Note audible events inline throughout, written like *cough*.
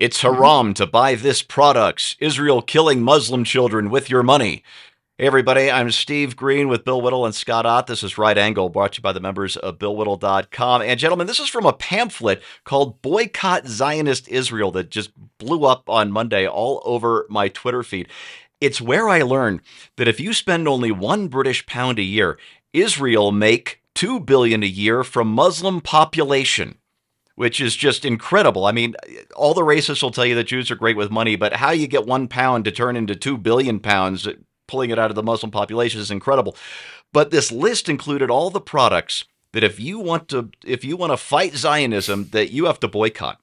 It's haram to buy this products. Israel killing Muslim children with your money. Hey, everybody, I'm Steve Green with Bill Whittle and Scott Ott. This is Right Angle, brought to you by the members of BillWhittle.com. And, gentlemen, this is from a pamphlet called Boycott Zionist Israel that just blew up on Monday all over my Twitter feed. It's where I learned that if you spend only one British pound a year, Israel make two billion a year from Muslim population which is just incredible. I mean, all the racists will tell you that Jews are great with money, but how you get one pound to turn into two billion pounds, pulling it out of the Muslim population, is incredible. But this list included all the products that if you want to, if you want to fight Zionism, that you have to boycott.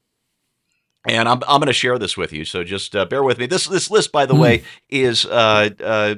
And I'm, I'm going to share this with you, so just uh, bear with me. This this list, by the mm. way, is uh, uh,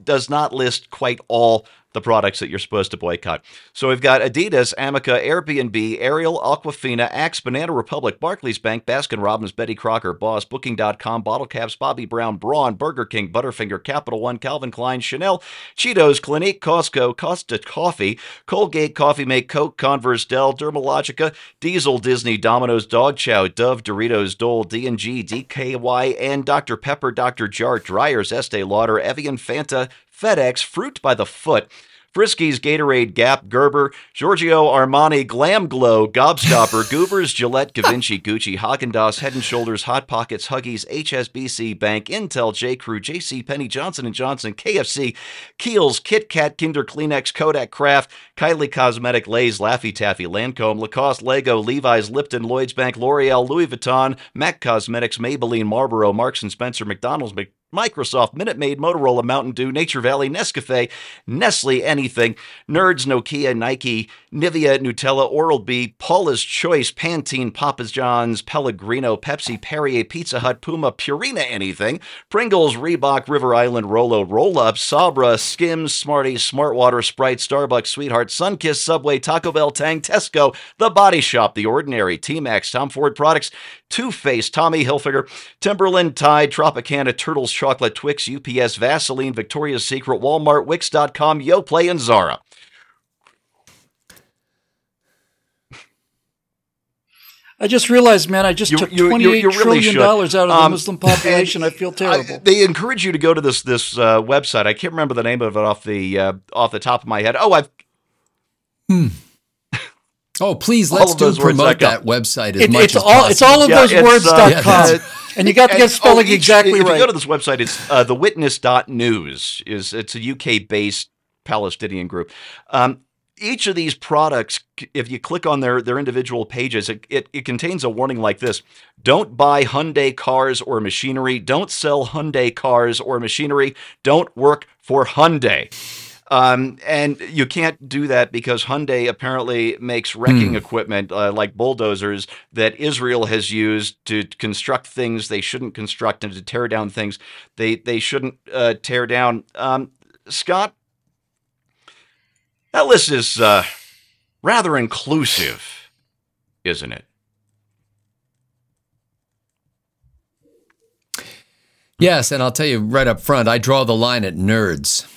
does not list quite all the products that you're supposed to boycott. So we've got Adidas, Amica, Airbnb, Ariel, Aquafina, Axe, Banana Republic, Barclays Bank, Baskin Robbins, Betty Crocker, Boss, Booking.com, Bottle Caps, Bobbi Brown, Braun, Burger King, Butterfinger, Capital One, Calvin Klein, Chanel, Cheetos, Clinique, Costco, Costa Coffee, Colgate, Coffee Mate, Coke, Converse, Dell, Dermalogica, Diesel, Disney, Domino's, Dog Chow, Dove, Doritos, Dole, D&G, DKY, and Dr. Pepper, Dr. Jart, Dreyer's, Estee Lauder, Evian, Fanta, FedEx, Fruit by the Foot, Friskies, Gatorade, Gap, Gerber, Giorgio Armani, Glam Glow, Gobstopper, *laughs* Goobers, Gillette, Givenchy, Gucci, Haagen-Dazs, Head & Shoulders, Hot Pockets, Huggies, HSBC Bank, Intel, J. Crew, J.C. Penney, Johnson & Johnson, KFC, Kiehl's, Kit Kat, Kinder, Kleenex, Kodak, Kraft, Kylie Cosmetic, Lay's, Laffy Taffy, Lancome, Lacoste, Lego, Levi's, Lipton, Lloyd's Bank, L'Oreal, Louis Vuitton, MAC Cosmetics, Maybelline, Marlboro, Marks & Spencer, McDonald's, Microsoft, Minute Maid, Motorola, Mountain Dew, Nature Valley, Nescafe, Nestle, anything, Nerds, Nokia, Nike, Nivea, Nutella, Oral B, Paula's Choice, Pantene, Papa John's, Pellegrino, Pepsi, Perrier, Pizza Hut, Puma, Purina, anything, Pringles, Reebok, River Island, Rolo, Roll Up, Sabra, Skims, Smarties, Smartwater, Sprite, Starbucks, Sweetheart, Sunkist, Subway, Taco Bell, Tang, Tesco, The Body Shop, The Ordinary, T-Max, Tom Ford Products, Too Faced, Tommy Hilfiger, Timberland, Tide, Tropicana, Turtles, Chocolate, Twix, UPS, Vaseline, Victoria's Secret, Walmart, Wix.com, Yoplait, and Zara. I just realized, man, I just you, took you, twenty-eight you, really trillion dollars out of the um, Muslim population. I feel terrible. I, they encourage you to go to this this uh, website. I can't remember the name of it off the uh, off the top of my head. Oh, I've. Hmm. Oh, please let's do promote that website as it, much it's as all, possible. It's all of those yeah, words.com. Uh, and you got to get spelling oh, each, exactly if right. If you go to this website, it's uh, thewitness.news. Is It's a UK based Palestinian group. Um, each of these products, if you click on their, their individual pages, it, it, it, contains a warning like this Don't buy Hyundai cars or machinery. Don't sell Hyundai cars or machinery. Don't work for Hyundai. Um, and you can't do that because Hyundai apparently makes wrecking hmm. equipment uh, like bulldozers that Israel has used to construct things they shouldn't construct and to tear down things they they shouldn't uh, tear down. Um, Scott, that list is uh, rather inclusive, isn't it? Yes, and I'll tell you right up front, I draw the line at nerds.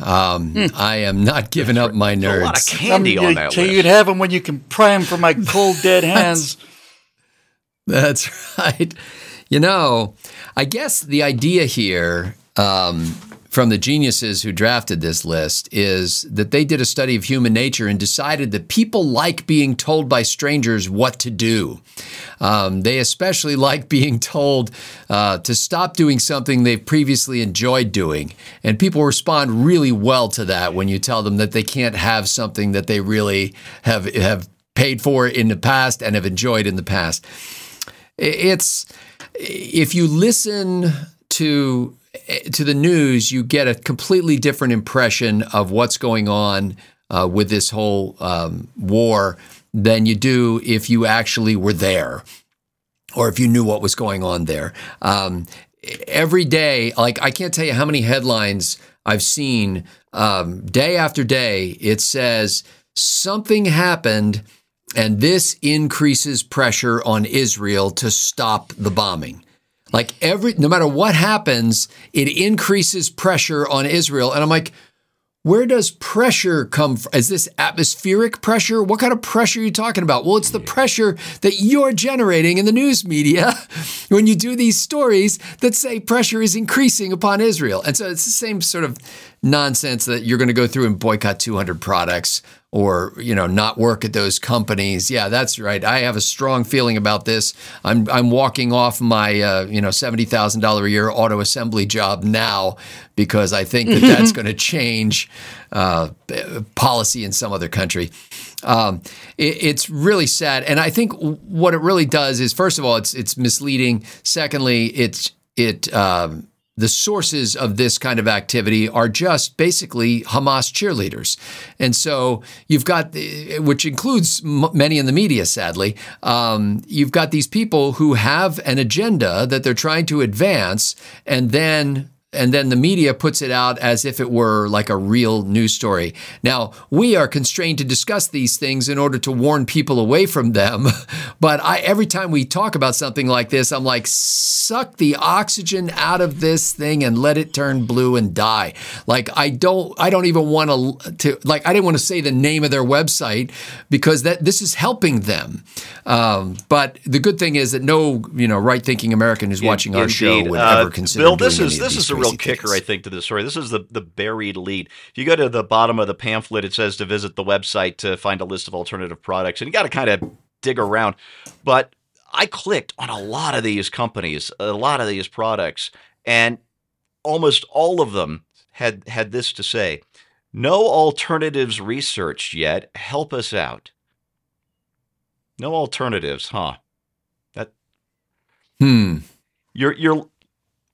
Um, hmm. I am not giving up my nerds. a lot of candy on that list. You'd have them when you can pry them from my *laughs* cold, dead hands. That's *laughs* right. You know, I guess the idea here um, from the geniuses who drafted this list is that they did a study of human nature and decided that people like being told by strangers what to do. Um, they especially *laughs* like being told uh, to stop doing something they've previously enjoyed doing. And people respond really well to that when you tell them that they can't have something that they really have, have paid for in the past and have enjoyed in the past. It's if you listen to to the news, you get a completely different impression of what's going on uh, with this whole um, war than you do if you actually were there or if you knew what was going on there. Um, every day, like I can't tell you how many headlines I've seen um, day after day. It says something happened, and this increases pressure on Israel to stop the bombing. Like every, no matter what happens, it increases pressure on Israel. And I'm like, where does pressure come from? Is this atmospheric pressure? What kind of pressure are you talking about? Well, it's the pressure that you're generating in the news media *laughs* when you do these stories that say pressure is increasing upon Israel. And so it's the same sort of nonsense that you're going to go through and boycott 200 products or you know not work at those companies. Yeah that's right. I have a strong feeling about this. I'm i'm walking off my uh, you know $70000 a year auto assembly job now because i think that that's *laughs* going to change uh, policy in some other country. Um, it, it's really sad. And i think what it really does is first of all it's it's misleading. Secondly it's it um, the sources of this kind of activity are just basically Hamas cheerleaders. And so you've got, which includes many in the media, sadly, um, you've got these people who have an agenda that they're trying to advance and then and then the media puts it out as if it were like a real news story. Now, we are constrained to discuss these things in order to warn people away from them. *laughs* But I, every time we talk about something like this, I'm like, suck the oxygen out of this thing and let it turn blue and die. Like I don't, I don't even want to, to like, I didn't want to say the name of their website because that this is helping them. Um, but the good thing is that no, you know, right-thinking American who's watching our show would uh, ever consider. Bill, this is this is a real kicker, I think, to the story. This is the, the buried lead. If you go to the bottom of the pamphlet, it says to visit the website to find a list of alternative products. And you got to kind of dig around. But I clicked on a lot of these companies, a lot of these products, and almost all of them had had this to say. No alternatives researched yet. Help us out. No alternatives, huh? That Hmm. You're you're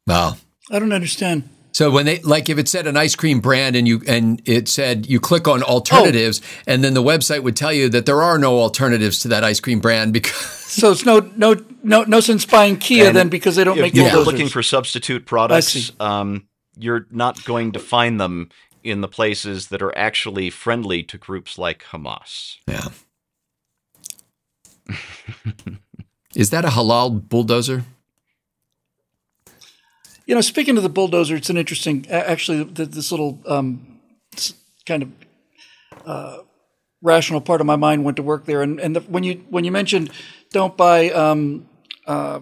Wow. I don't understand. So when they like if it said an ice cream brand and you and it said you click on alternatives oh. and then the website would tell you that there are no alternatives to that ice cream brand because *laughs* so it's no no no no sense buying Kia and then because they don't make if you're looking for substitute products um, you're not going to find them in the places that are actually friendly to groups like Hamas. Yeah. *laughs* Is that a halal bulldozer? You know, speaking of the bulldozer, it's an interesting. Actually, this little um, kind of uh, rational part of my mind went to work there. And, and the, when you when you mentioned don't buy um, uh,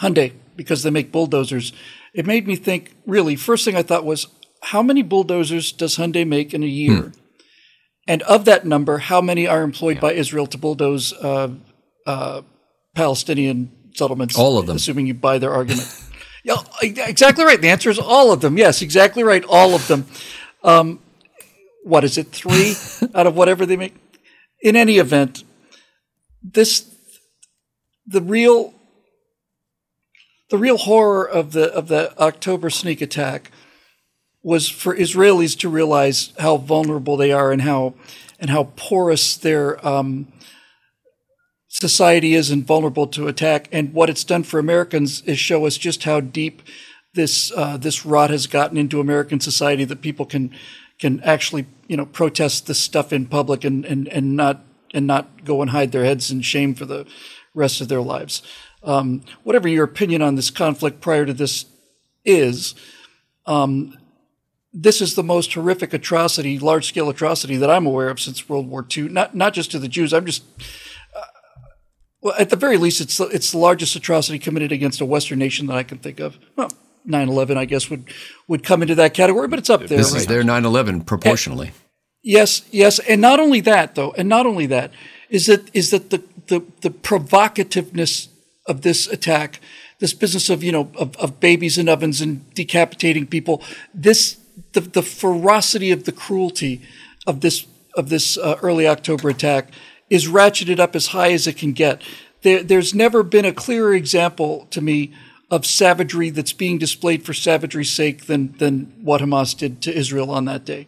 Hyundai because they make bulldozers, it made me think. Really, first thing I thought was, how many bulldozers does Hyundai make in a year? Hmm. And of that number, how many are employed yeah. by Israel to bulldoze uh, uh, Palestinian settlements? All of them, assuming you buy their argument. *laughs* Yeah, exactly right. The answer is all of them. Yes, exactly right. All of them. Um, what is it? Three *laughs* out of whatever they make. In any event, this the real the real horror of the of the October sneak attack was for Israelis to realize how vulnerable they are and how and how porous their um, society is and vulnerable to attack. And what it's done for Americans is show us just how deep this uh, this rot has gotten into American society that people can can actually you know protest this stuff in public and and and not and not go and hide their heads in shame for the rest of their lives. Um, whatever your opinion on this conflict prior to this is, um, this is the most horrific atrocity, large scale atrocity that I'm aware of since World War II. Not not just to the Jews. I'm just well, at the very least, it's the, it's the largest atrocity committed against a Western nation that I can think of. Well, 9/11, I guess, would would come into that category, but it's up there. This right? is their 9/11 proportionally. And, yes, yes, and not only that, though, and not only that is that is that the the, the provocativeness of this attack, this business of you know of, of babies in ovens and decapitating people, this the the ferocity of the cruelty of this of this uh, early October attack is ratcheted up as high as it can get. There, there's never been a clearer example to me of savagery that's being displayed for savagery's sake than than what Hamas did to Israel on that day.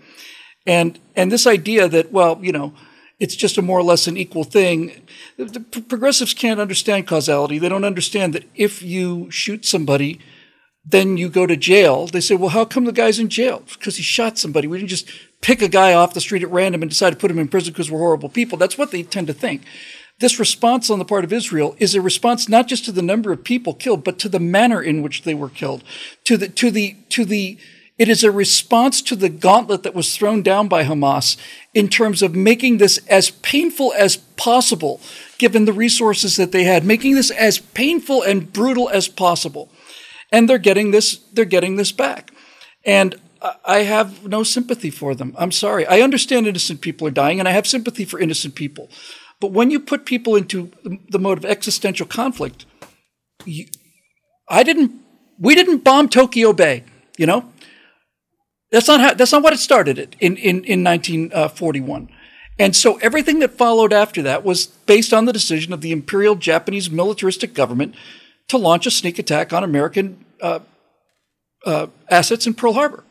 And and this idea that well, you know, it's just a more or less an equal thing. The progressives can't understand causality. They don't understand that if you shoot somebody, then you go to jail. They say, well, how come the guy's in jail? Because he shot somebody. We didn't just pick a guy off the street at random and decide to put him in prison because we're horrible people. That's what they tend to think. This response on the part of Israel is a response not just to the number of people killed, but to the manner in which they were killed, to the to the to the It is a response to the gauntlet that was thrown down by Hamas in terms of making this as painful as possible, given the resources that they had, making this as painful and brutal as possible. And they're getting this, they're getting this back. And I have no sympathy for them. I'm sorry. I understand innocent people are dying, and I have sympathy for innocent people. But when you put people into the mode of existential conflict, you, I didn't. We didn't bomb Tokyo Bay. You know, that's not how. That's not what it started it in in in 1941. Uh, and so everything that followed after that was based on the decision of the Imperial Japanese militaristic government to launch a sneak attack on American uh, uh, assets in Pearl Harbor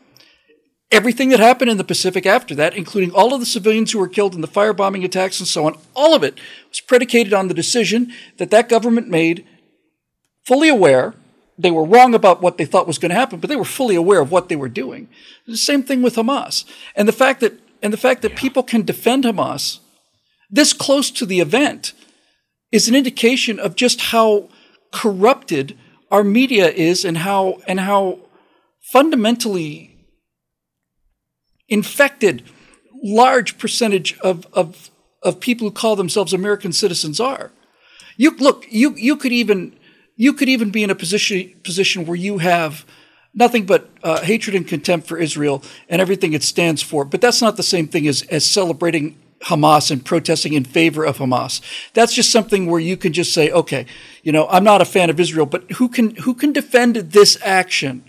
everything that happened in the Pacific after that, including all of the civilians who were killed in the firebombing attacks and so on, all of it was predicated on the decision that that government made, fully aware. They were wrong about what they thought was going to happen, but they were fully aware of what they were doing. The same thing with Hamas, and the fact that and the fact that yeah. people can defend Hamas this close to the event is an indication of just how corrupted our media is and how and how fundamentally infected large percentage of, of, of people who call themselves American citizens are. You look, you you could even you could even be in a position position where you have nothing but uh, hatred and contempt for Israel and everything it stands for. But that's not the same thing as as celebrating Hamas and protesting in favor of Hamas. That's just something where you can just say, okay, you know, I'm not a fan of Israel, but who can who can defend this action?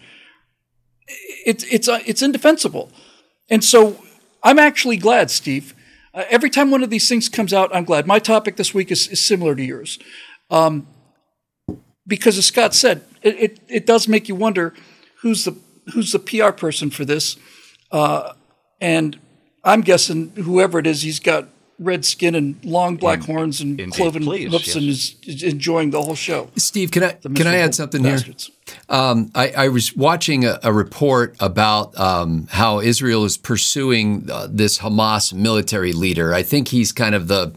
It's it's uh, it's indefensible. And so I'm actually glad, Steve. Uh, every time one of these things comes out, I'm glad. My topic this week is, is similar to yours. Um, because as Scott said, it, it, it, does make you wonder who's the who's the PR person for this. Uh, and I'm guessing whoever it is, he's got red skin and long black horns and indeed, cloven please, lips yes. and is, is, enjoying the whole show. Steve, can I can I add something bastards. here? Um, I, I, was watching a, a report about um, how Israel is pursuing uh, this Hamas military leader. I think he's kind of the,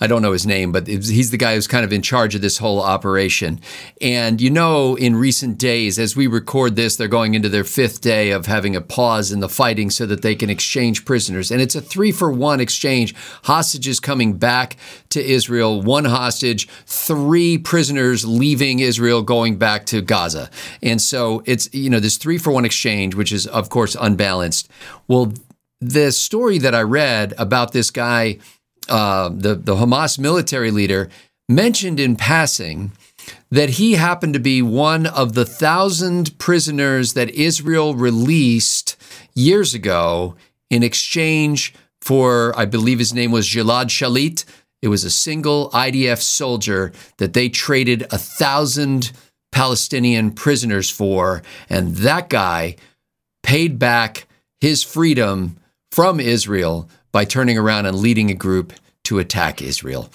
I don't know his name, but he's the guy who's kind of in charge of this whole operation. And you know, in recent days, as we record this, they're going into their fifth day of having a pause in the fighting so that they can exchange prisoners. And it's a three for one exchange. Hostages coming back to Israel, one hostage, three prisoners leaving Israel, going back to Gaza. And so it's, you know, this three for one exchange, which is, of course, unbalanced. Well, the story that I read about this guy, uh, the, the Hamas military leader, mentioned in passing that he happened to be one of the thousand prisoners that Israel released years ago in exchange for, I believe his name was Gilad Shalit. It was a single IDF soldier that they traded a thousand Palestinian prisoners for. And that guy paid back his freedom from Israel by turning around and leading a group to attack Israel.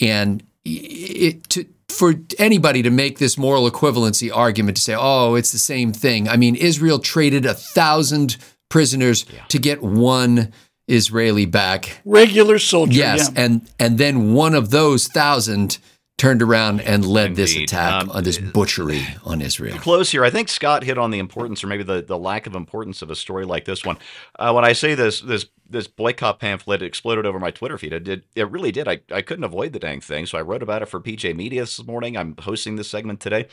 And it, to, for anybody to make this moral equivalency argument to say, oh, it's the same thing. I mean, Israel traded a thousand prisoners yeah. to get one Israeli back. Regular soldier. Yes. Yeah. And, and then one of those thousand turned around and led Indeed. this attack um, on this butchery on Israel. Close here. I think Scott hit on the importance, or maybe the, the lack of importance of a story like this one. Uh, when I say this, this this boycott pamphlet exploded over my Twitter feed. It did. It really did. I, I couldn't avoid the dang thing, so I wrote about it for PJ Media this morning. I'm hosting this segment today,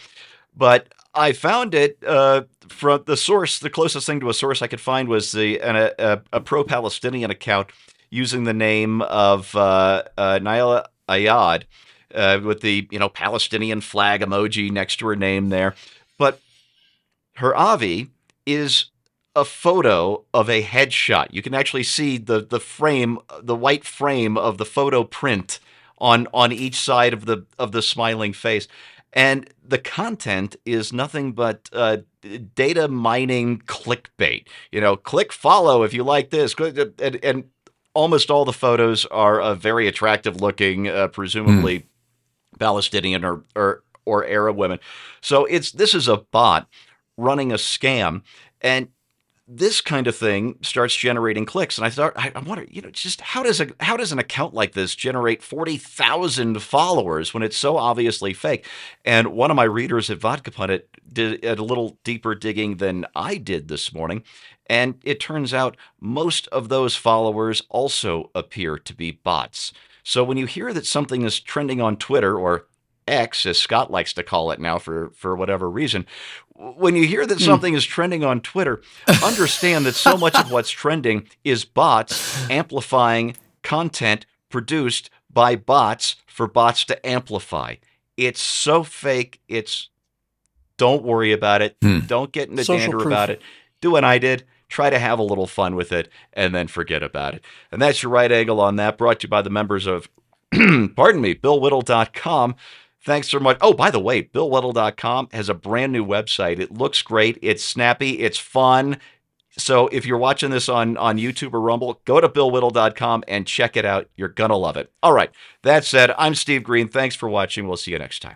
but I found it uh, from the source. The closest thing to a source I could find was the an, a, a pro-Palestinian account using the name of uh, uh, Naila Ayad uh, with the you know Palestinian flag emoji next to her name there. But her Avi is a photo of a headshot. You can actually see the the frame, the white frame of the photo print on on each side of the of the smiling face, and the content is nothing but uh, data mining clickbait. You know, click follow if you like this, and, and almost all the photos are uh, very attractive looking, uh, presumably. Mm Palestinian or, or or Arab women. So it's this is a bot running a scam, and this kind of thing starts generating clicks, and I thought, I, I wonder, you know, just how does a how does an account like this generate forty thousand followers when it's so obviously fake? And one of my readers at Vodka Pundit did a little deeper digging than I did this morning, and it turns out most of those followers also appear to be bots. So when you hear that something is trending on Twitter or X, as Scott likes to call it now for, for whatever reason, when you hear that Hmm. something is trending on Twitter, understand that so much of what's trending is bots amplifying content produced by bots for bots to amplify. It's so fake. It's don't worry about it. Hmm. Don't get into Social dander proof. about it. Do what I did. Try to have a little fun with it and then forget about it. And that's your right angle on that, brought to you by the members of, *clears throat* pardon me, BillWhittle.com. Thanks so much. Oh, by the way, BillWhittle.com has a brand new website. It looks great. It's snappy. It's fun. So if you're watching this on, on YouTube or Rumble, go to BillWhittle.com and check it out. You're going to love it. All right. That said, I'm Steve Green. Thanks for watching. We'll see you next time.